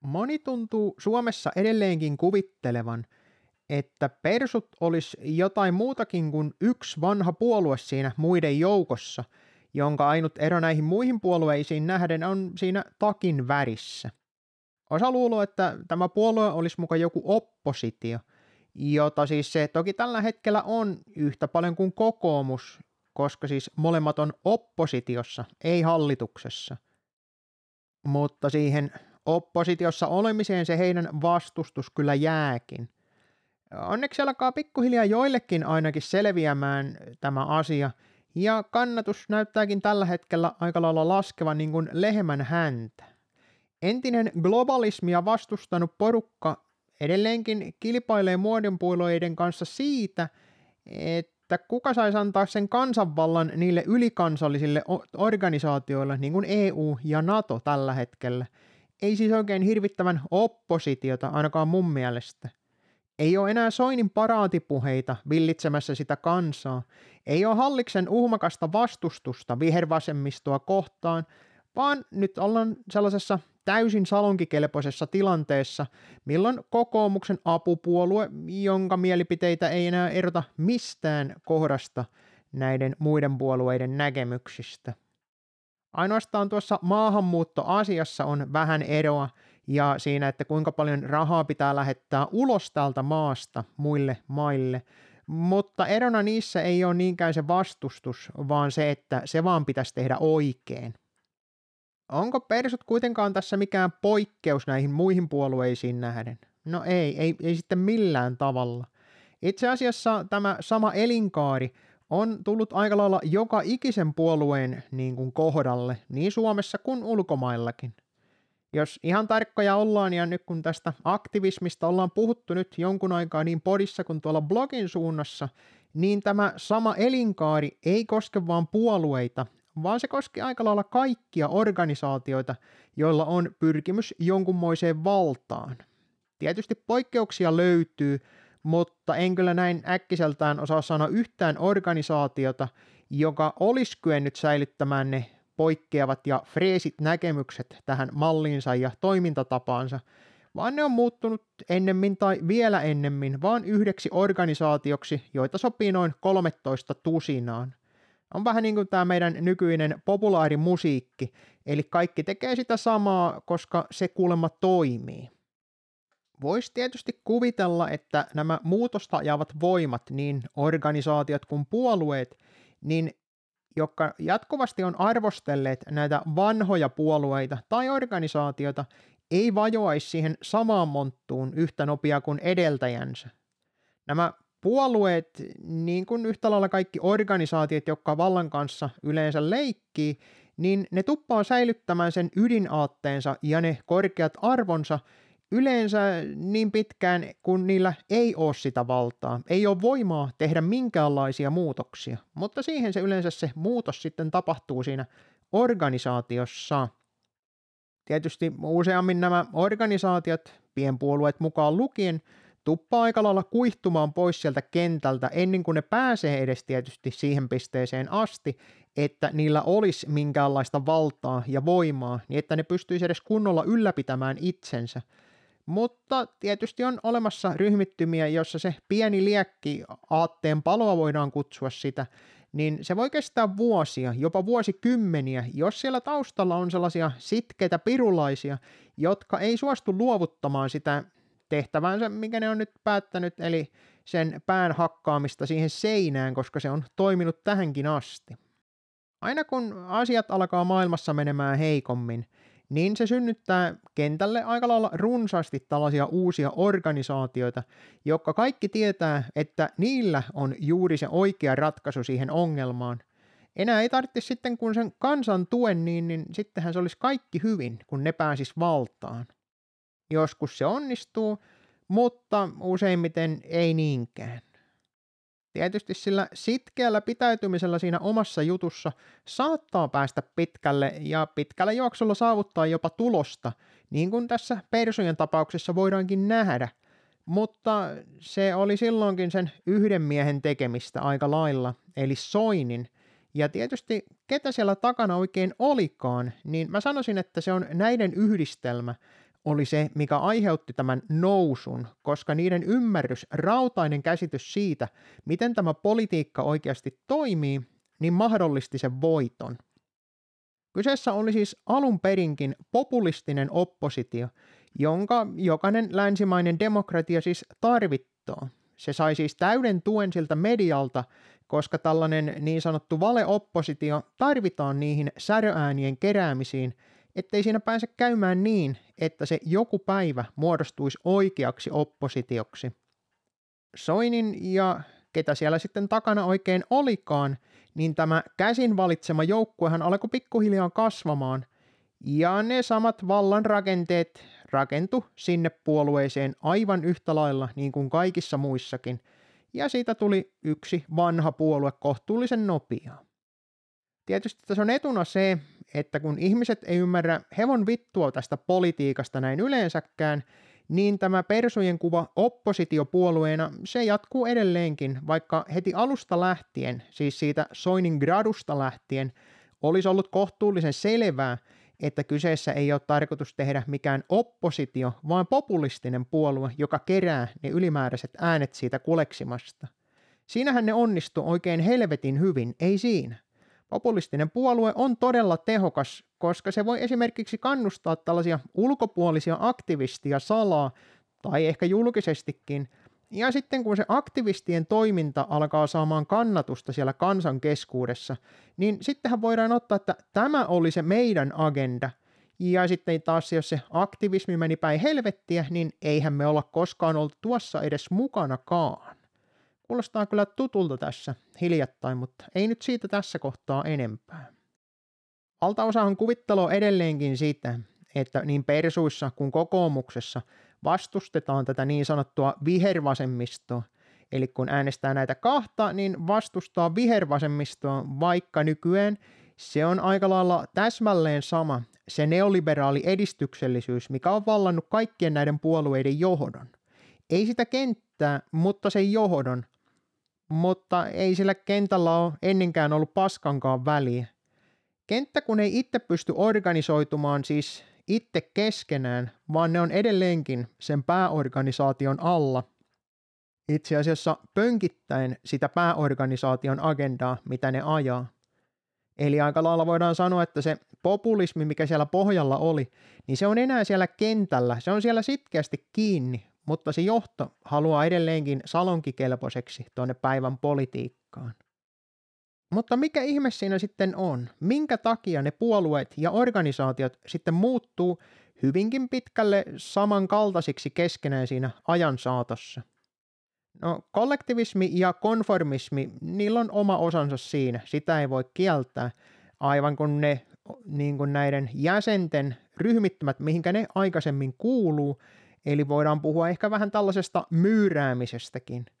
Moni tuntuu Suomessa edelleenkin kuvittelevan, että persut olisi jotain muutakin kuin yksi vanha puolue siinä muiden joukossa, jonka ainut ero näihin muihin puolueisiin nähden on siinä takin värissä. Osa luulee, että tämä puolue olisi mukaan joku oppositio, jota siis se toki tällä hetkellä on yhtä paljon kuin kokoomus, koska siis molemmat on oppositiossa, ei hallituksessa. Mutta siihen oppositiossa olemiseen se heidän vastustus kyllä jääkin. Onneksi alkaa pikkuhiljaa joillekin ainakin selviämään tämä asia, ja kannatus näyttääkin tällä hetkellä aika lailla laskevan niin kuin lehmän häntä. Entinen globalismia vastustanut porukka edelleenkin kilpailee muodonpuolueiden kanssa siitä, että kuka saisi antaa sen kansanvallan niille ylikansallisille organisaatioille, niin kuin EU ja NATO tällä hetkellä. Ei siis oikein hirvittävän oppositiota, ainakaan mun mielestä. Ei ole enää Soinin paraatipuheita villitsemässä sitä kansaa. Ei ole Halliksen uhmakasta vastustusta vihervasemmistoa kohtaan, vaan nyt ollaan sellaisessa täysin salonkikelpoisessa tilanteessa, milloin kokoomuksen apupuolue, jonka mielipiteitä ei enää erota mistään kohdasta näiden muiden puolueiden näkemyksistä. Ainoastaan tuossa maahanmuuttoasiassa on vähän eroa ja siinä, että kuinka paljon rahaa pitää lähettää ulos tältä maasta muille maille, mutta erona niissä ei ole niinkään se vastustus, vaan se, että se vaan pitäisi tehdä oikein. Onko persut kuitenkaan tässä mikään poikkeus näihin muihin puolueisiin nähden? No ei, ei, ei sitten millään tavalla. Itse asiassa tämä sama elinkaari on tullut aika lailla joka ikisen puolueen niin kuin kohdalle, niin Suomessa kuin ulkomaillakin. Jos ihan tarkkoja ollaan, ja nyt kun tästä aktivismista ollaan puhuttu nyt jonkun aikaa niin podissa kuin tuolla blogin suunnassa, niin tämä sama elinkaari ei koske vain puolueita, vaan se koski aika lailla kaikkia organisaatioita, joilla on pyrkimys jonkunmoiseen valtaan. Tietysti poikkeuksia löytyy, mutta en kyllä näin äkkiseltään osaa sanoa yhtään organisaatiota, joka olisi kyennyt säilyttämään ne poikkeavat ja freesit näkemykset tähän malliinsa ja toimintatapaansa, vaan ne on muuttunut ennemmin tai vielä ennemmin vaan yhdeksi organisaatioksi, joita sopii noin 13 tusinaan. On vähän niin kuin tämä meidän nykyinen populaarimusiikki, eli kaikki tekee sitä samaa, koska se kuulemma toimii. Voisi tietysti kuvitella, että nämä muutosta ajavat voimat, niin organisaatiot kuin puolueet, niin jotka jatkuvasti on arvostelleet näitä vanhoja puolueita tai organisaatioita, ei vajoaisi siihen samaan monttuun yhtä nopea kuin edeltäjänsä. Nämä puolueet, niin kuin yhtä lailla kaikki organisaatiot, jotka vallan kanssa yleensä leikkii, niin ne tuppaa säilyttämään sen ydinaatteensa ja ne korkeat arvonsa yleensä niin pitkään, kun niillä ei ole sitä valtaa, ei ole voimaa tehdä minkäänlaisia muutoksia, mutta siihen se yleensä se muutos sitten tapahtuu siinä organisaatiossa. Tietysti useammin nämä organisaatiot, pienpuolueet mukaan lukien, tuppaa aika lailla kuihtumaan pois sieltä kentältä ennen kuin ne pääsee edes tietysti siihen pisteeseen asti, että niillä olisi minkäänlaista valtaa ja voimaa, niin että ne pystyisi edes kunnolla ylläpitämään itsensä. Mutta tietysti on olemassa ryhmittymiä, jossa se pieni liekki aatteen paloa voidaan kutsua sitä, niin se voi kestää vuosia, jopa vuosikymmeniä, jos siellä taustalla on sellaisia sitkeitä pirulaisia, jotka ei suostu luovuttamaan sitä tehtävänsä, mikä ne on nyt päättänyt, eli sen pään hakkaamista siihen seinään, koska se on toiminut tähänkin asti. Aina kun asiat alkaa maailmassa menemään heikommin, niin se synnyttää kentälle aika lailla runsaasti tällaisia uusia organisaatioita, jotka kaikki tietää, että niillä on juuri se oikea ratkaisu siihen ongelmaan. Enää ei tarvitse sitten, kun sen kansan tuen, niin, niin sittenhän se olisi kaikki hyvin, kun ne pääsis valtaan. Joskus se onnistuu, mutta useimmiten ei niinkään. Tietysti sillä sitkeällä pitäytymisellä siinä omassa jutussa saattaa päästä pitkälle ja pitkällä juoksulla saavuttaa jopa tulosta, niin kuin tässä persojen tapauksessa voidaankin nähdä, mutta se oli silloinkin sen yhden miehen tekemistä aika lailla, eli Soinin, ja tietysti ketä siellä takana oikein olikaan, niin mä sanoisin, että se on näiden yhdistelmä, oli se, mikä aiheutti tämän nousun, koska niiden ymmärrys, rautainen käsitys siitä, miten tämä politiikka oikeasti toimii, niin mahdollisti sen voiton. Kyseessä oli siis alun perinkin populistinen oppositio, jonka jokainen länsimainen demokratia siis tarvittaa. Se sai siis täyden tuen siltä medialta, koska tällainen niin sanottu valeoppositio tarvitaan niihin säröäänien keräämisiin, ettei siinä pääse käymään niin, että se joku päivä muodostuisi oikeaksi oppositioksi. Soinin ja ketä siellä sitten takana oikein olikaan, niin tämä käsin valitsema joukkuehan alkoi pikkuhiljaa kasvamaan, ja ne samat vallan rakenteet rakentu sinne puolueeseen aivan yhtä lailla niin kuin kaikissa muissakin, ja siitä tuli yksi vanha puolue kohtuullisen nopeaa. Tietysti tässä on etuna se, että kun ihmiset ei ymmärrä hevon vittua tästä politiikasta näin yleensäkään, niin tämä persujen kuva oppositiopuolueena, se jatkuu edelleenkin, vaikka heti alusta lähtien, siis siitä Soinin gradusta lähtien, olisi ollut kohtuullisen selvää, että kyseessä ei ole tarkoitus tehdä mikään oppositio, vaan populistinen puolue, joka kerää ne ylimääräiset äänet siitä kuleksimasta. Siinähän ne onnistu oikein helvetin hyvin, ei siinä. Populistinen puolue on todella tehokas, koska se voi esimerkiksi kannustaa tällaisia ulkopuolisia aktivistia salaa tai ehkä julkisestikin. Ja sitten kun se aktivistien toiminta alkaa saamaan kannatusta siellä kansan keskuudessa, niin sittenhän voidaan ottaa, että tämä oli se meidän agenda. Ja sitten taas jos se aktivismi meni päin helvettiä, niin eihän me olla koskaan oltu tuossa edes mukanakaan. Kuulostaa kyllä tutulta tässä hiljattain, mutta ei nyt siitä tässä kohtaa enempää. Valtaosahan kuvittelo edelleenkin siitä, että niin persuissa kuin kokoomuksessa vastustetaan tätä niin sanottua vihervasemmistoa, eli kun äänestää näitä kahta, niin vastustaa vihervasemmistoa, vaikka nykyään se on aika lailla täsmälleen sama, se neoliberaali edistyksellisyys, mikä on vallannut kaikkien näiden puolueiden johdon. Ei sitä kenttää, mutta sen johdon, mutta ei sillä kentällä ole ennenkään ollut paskankaan väliä. Kenttä kun ei itse pysty organisoitumaan siis itse keskenään, vaan ne on edelleenkin sen pääorganisaation alla. Itse asiassa pönkittäen sitä pääorganisaation agendaa, mitä ne ajaa. Eli aika lailla voidaan sanoa, että se populismi, mikä siellä pohjalla oli, niin se on enää siellä kentällä, se on siellä sitkeästi kiinni, mutta se johto haluaa edelleenkin salonkikelpoiseksi tuonne päivän politiikkaan. Mutta mikä ihme siinä sitten on? Minkä takia ne puolueet ja organisaatiot sitten muuttuu hyvinkin pitkälle samankaltaisiksi keskenään siinä ajan saatossa? No, kollektivismi ja konformismi, niillä on oma osansa siinä, sitä ei voi kieltää, aivan kun ne niin kuin näiden jäsenten ryhmittymät, mihinkä ne aikaisemmin kuuluu, eli voidaan puhua ehkä vähän tällaisesta myyräämisestäkin –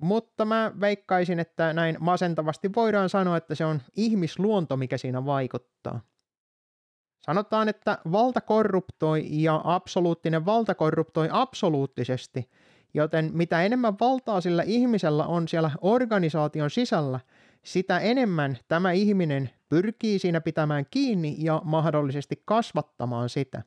mutta mä veikkaisin, että näin masentavasti voidaan sanoa, että se on ihmisluonto, mikä siinä vaikuttaa. Sanotaan, että valta korruptoi ja absoluuttinen valta korruptoi absoluuttisesti, joten mitä enemmän valtaa sillä ihmisellä on siellä organisaation sisällä, sitä enemmän tämä ihminen pyrkii siinä pitämään kiinni ja mahdollisesti kasvattamaan sitä.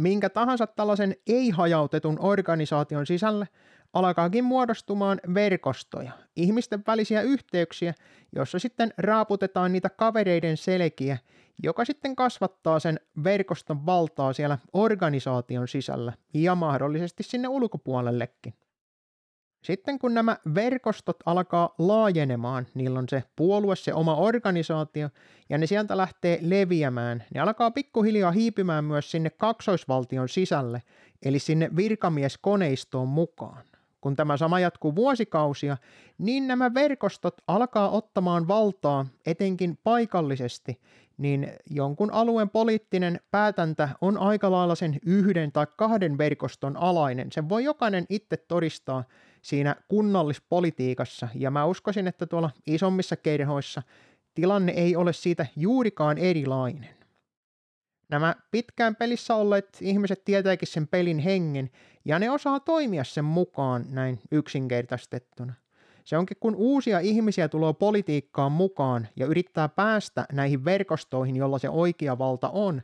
Minkä tahansa tällaisen ei-hajautetun organisaation sisälle alkaakin muodostumaan verkostoja, ihmisten välisiä yhteyksiä, jossa sitten raaputetaan niitä kavereiden selkiä, joka sitten kasvattaa sen verkoston valtaa siellä organisaation sisällä ja mahdollisesti sinne ulkopuolellekin. Sitten kun nämä verkostot alkaa laajenemaan, niillä on se puolue, se oma organisaatio, ja ne sieltä lähtee leviämään, ne alkaa pikkuhiljaa hiipimään myös sinne kaksoisvaltion sisälle, eli sinne virkamieskoneistoon mukaan kun tämä sama jatkuu vuosikausia, niin nämä verkostot alkaa ottamaan valtaa etenkin paikallisesti, niin jonkun alueen poliittinen päätäntä on aika lailla sen yhden tai kahden verkoston alainen. Sen voi jokainen itse todistaa siinä kunnallispolitiikassa, ja mä uskoisin, että tuolla isommissa kerhoissa tilanne ei ole siitä juurikaan erilainen. Nämä pitkään pelissä olleet ihmiset tietääkin sen pelin hengen, ja ne osaa toimia sen mukaan näin yksinkertaistettuna. Se onkin, kun uusia ihmisiä tulee politiikkaan mukaan ja yrittää päästä näihin verkostoihin, jolla se oikea valta on,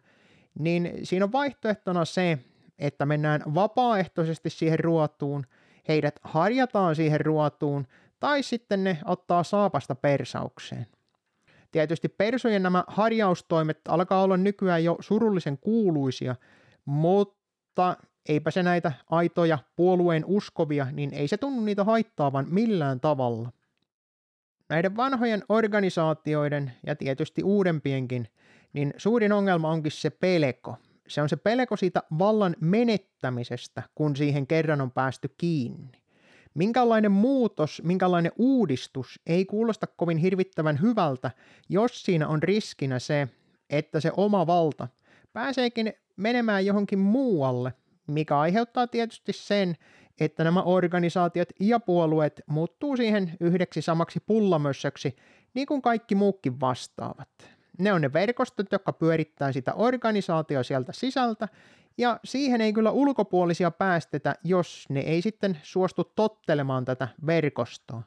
niin siinä on vaihtoehtona se, että mennään vapaaehtoisesti siihen ruotuun, heidät harjataan siihen ruotuun, tai sitten ne ottaa saapasta persaukseen. Tietysti persojen nämä harjaustoimet alkaa olla nykyään jo surullisen kuuluisia, mutta eipä se näitä aitoja puolueen uskovia, niin ei se tunnu niitä haittaavan millään tavalla. Näiden vanhojen organisaatioiden ja tietysti uudempienkin, niin suurin ongelma onkin se peleko. Se on se pelko siitä vallan menettämisestä, kun siihen kerran on päästy kiinni. Minkälainen muutos, minkälainen uudistus ei kuulosta kovin hirvittävän hyvältä, jos siinä on riskinä se, että se oma valta pääseekin menemään johonkin muualle, mikä aiheuttaa tietysti sen, että nämä organisaatiot ja puolueet muuttuu siihen yhdeksi samaksi pullamössöksi, niin kuin kaikki muukin vastaavat. Ne on ne verkostot, jotka pyörittää sitä organisaatio sieltä sisältä, ja siihen ei kyllä ulkopuolisia päästetä, jos ne ei sitten suostu tottelemaan tätä verkostoa.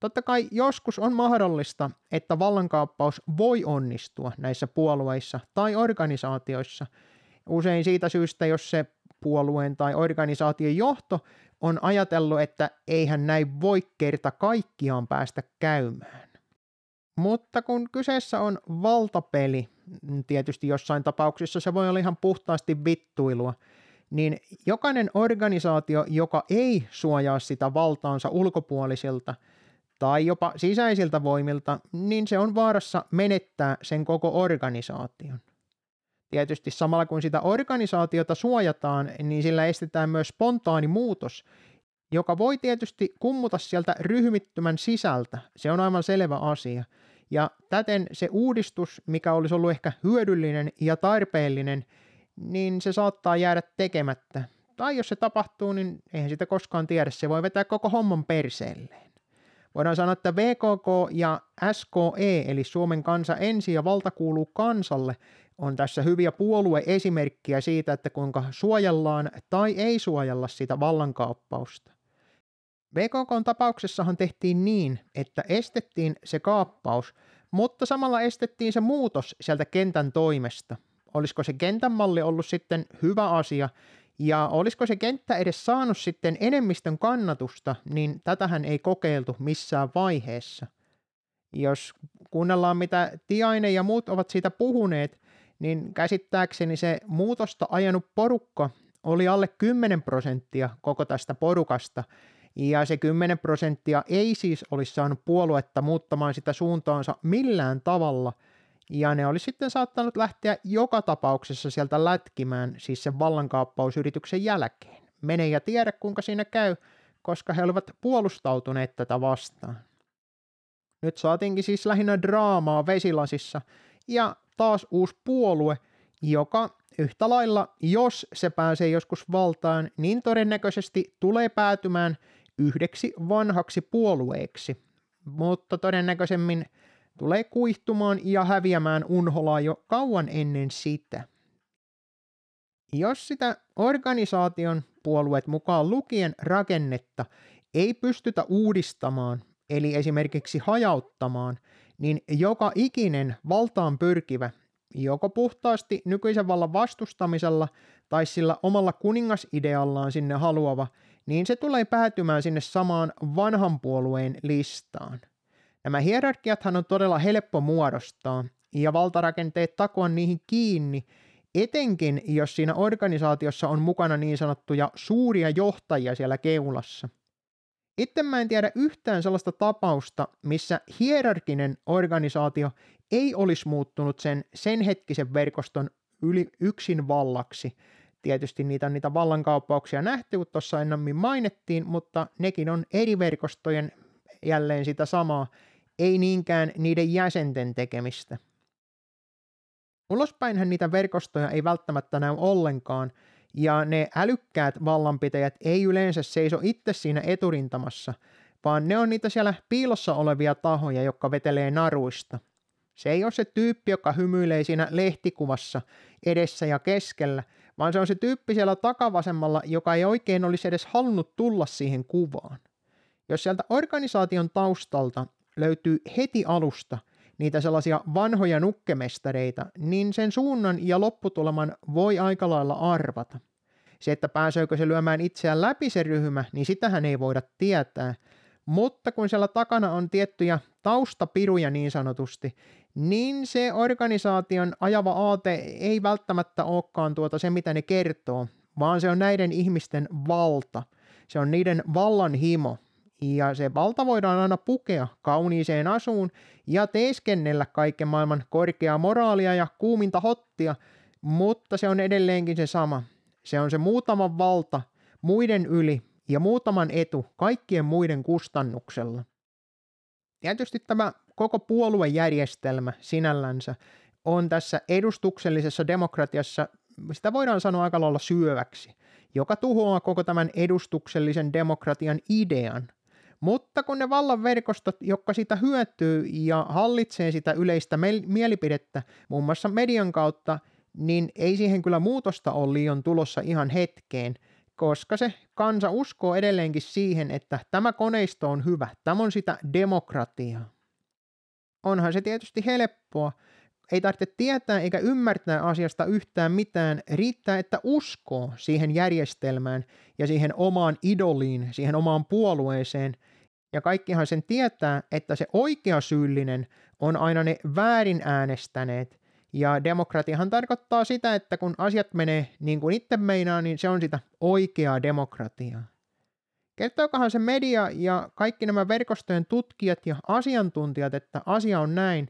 Totta kai joskus on mahdollista, että vallankaappaus voi onnistua näissä puolueissa tai organisaatioissa. Usein siitä syystä, jos se puolueen tai organisaation johto on ajatellut, että eihän näin voi kerta kaikkiaan päästä käymään. Mutta kun kyseessä on valtapeli, tietysti jossain tapauksissa se voi olla ihan puhtaasti vittuilua, niin jokainen organisaatio, joka ei suojaa sitä valtaansa ulkopuolisilta tai jopa sisäisiltä voimilta, niin se on vaarassa menettää sen koko organisaation. Tietysti samalla kun sitä organisaatiota suojataan, niin sillä estetään myös spontaani muutos, joka voi tietysti kummuta sieltä ryhmittymän sisältä. Se on aivan selvä asia – ja täten se uudistus, mikä olisi ollut ehkä hyödyllinen ja tarpeellinen, niin se saattaa jäädä tekemättä. Tai jos se tapahtuu, niin eihän sitä koskaan tiedä, se voi vetää koko homman perseelleen. Voidaan sanoa, että VKK ja SKE, eli Suomen kansa ensi ja valta kuuluu kansalle, on tässä hyviä puolueesimerkkiä siitä, että kuinka suojellaan tai ei suojella sitä vallankaappausta. VKKn tapauksessahan tehtiin niin, että estettiin se kaappaus, mutta samalla estettiin se muutos sieltä kentän toimesta. Olisiko se kentän malli ollut sitten hyvä asia, ja olisiko se kenttä edes saanut sitten enemmistön kannatusta, niin tätähän ei kokeiltu missään vaiheessa. Jos kuunnellaan mitä Tiaine ja muut ovat siitä puhuneet, niin käsittääkseni se muutosta ajanut porukka oli alle 10 prosenttia koko tästä porukasta, ja se 10 prosenttia ei siis olisi saanut puoluetta muuttamaan sitä suuntaansa millään tavalla, ja ne olisi sitten saattanut lähteä joka tapauksessa sieltä lätkimään, siis sen vallankaappausyrityksen jälkeen. Mene ja tiedä, kuinka siinä käy, koska he olivat puolustautuneet tätä vastaan. Nyt saatiinkin siis lähinnä draamaa vesilasissa, ja taas uusi puolue, joka yhtä lailla, jos se pääsee joskus valtaan, niin todennäköisesti tulee päätymään – yhdeksi vanhaksi puolueeksi, mutta todennäköisemmin tulee kuihtumaan ja häviämään unholaa jo kauan ennen sitä. Jos sitä organisaation puolueet mukaan lukien rakennetta ei pystytä uudistamaan, eli esimerkiksi hajauttamaan, niin joka ikinen valtaan pyrkivä, joko puhtaasti nykyisen vallan vastustamisella tai sillä omalla kuningasideallaan sinne haluava, niin se tulee päätymään sinne samaan vanhan puolueen listaan. Nämä hierarkiathan on todella helppo muodostaa, ja valtarakenteet takoa niihin kiinni, etenkin jos siinä organisaatiossa on mukana niin sanottuja suuria johtajia siellä keulassa. Itse mä en tiedä yhtään sellaista tapausta, missä hierarkinen organisaatio ei olisi muuttunut sen sen hetkisen verkoston yli yksin vallaksi, Tietysti niitä on niitä vallankauppauksia nähty, kun tuossa ennemmin mainittiin, mutta nekin on eri verkostojen jälleen sitä samaa, ei niinkään niiden jäsenten tekemistä. Ulospäinhän niitä verkostoja ei välttämättä näy ollenkaan, ja ne älykkäät vallanpitäjät ei yleensä seiso itse siinä eturintamassa, vaan ne on niitä siellä piilossa olevia tahoja, jotka vetelee naruista. Se ei ole se tyyppi, joka hymyilee siinä lehtikuvassa edessä ja keskellä, vaan se on se tyyppi siellä takavasemmalla, joka ei oikein olisi edes halunnut tulla siihen kuvaan. Jos sieltä organisaation taustalta löytyy heti alusta niitä sellaisia vanhoja nukkemestareita, niin sen suunnan ja lopputuleman voi aika lailla arvata. Se, että pääseekö se lyömään itseään läpi se ryhmä, niin sitähän ei voida tietää. Mutta kun siellä takana on tiettyjä taustapiruja niin sanotusti, niin se organisaation ajava aate ei välttämättä olekaan tuota se, mitä ne kertoo, vaan se on näiden ihmisten valta. Se on niiden vallan himo. Ja se valta voidaan aina pukea kauniiseen asuun ja teeskennellä kaiken maailman korkeaa moraalia ja kuuminta hottia, mutta se on edelleenkin se sama. Se on se muutaman valta muiden yli ja muutaman etu kaikkien muiden kustannuksella. Tietysti tämä koko puoluejärjestelmä sinällänsä on tässä edustuksellisessa demokratiassa, sitä voidaan sanoa aika lailla syöväksi, joka tuhoaa koko tämän edustuksellisen demokratian idean. Mutta kun ne vallan verkostot, jotka sitä hyötyy ja hallitsee sitä yleistä mielipidettä, muun muassa median kautta, niin ei siihen kyllä muutosta ole liian tulossa ihan hetkeen, koska se kansa uskoo edelleenkin siihen, että tämä koneisto on hyvä, tämä on sitä demokratiaa. Onhan se tietysti helppoa, ei tarvitse tietää eikä ymmärtää asiasta yhtään mitään, riittää, että uskoo siihen järjestelmään ja siihen omaan idoliin, siihen omaan puolueeseen, ja kaikkihan sen tietää, että se oikea syyllinen on aina ne väärin äänestäneet, ja demokratiahan tarkoittaa sitä, että kun asiat menee niin kuin itse meinaa, niin se on sitä oikeaa demokratiaa. Kertookohan se media ja kaikki nämä verkostojen tutkijat ja asiantuntijat, että asia on näin,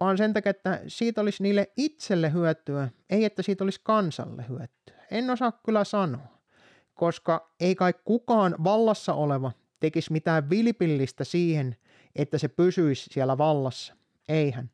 vaan sen takia, että siitä olisi niille itselle hyötyä, ei että siitä olisi kansalle hyötyä. En osaa kyllä sanoa, koska ei kai kukaan vallassa oleva tekisi mitään vilpillistä siihen, että se pysyisi siellä vallassa. Eihän.